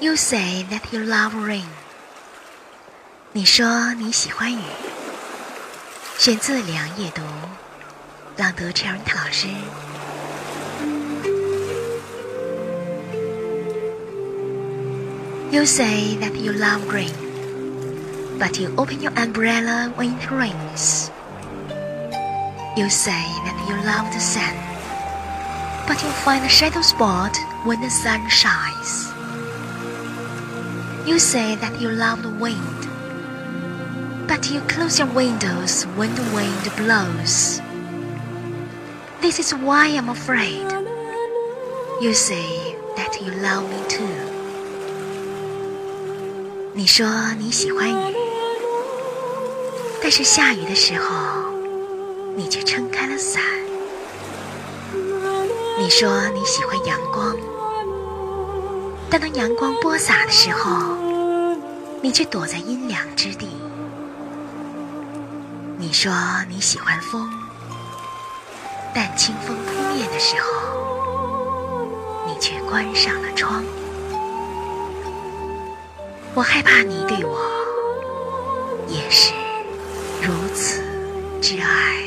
You say that you love rain。你说你喜欢雨。选自《良夜读》，朗读 c h e r i t 老师。You say that you love rain, but you open your umbrella when it rains. You say that you love the sun, but you find a shadow spot when the sun shines. You say that you love the wind, but you close your windows when the wind blows. This is why I'm afraid. You say that you love me too. 你说你喜欢雨，但是下雨的时候，你却撑开了伞。你说你喜欢阳光。但当阳光播撒的时候， 你却躲在阴凉之地。你说你喜欢风，但清风扑面的时候，你却关上了窗。我害怕你对我也是如此之爱。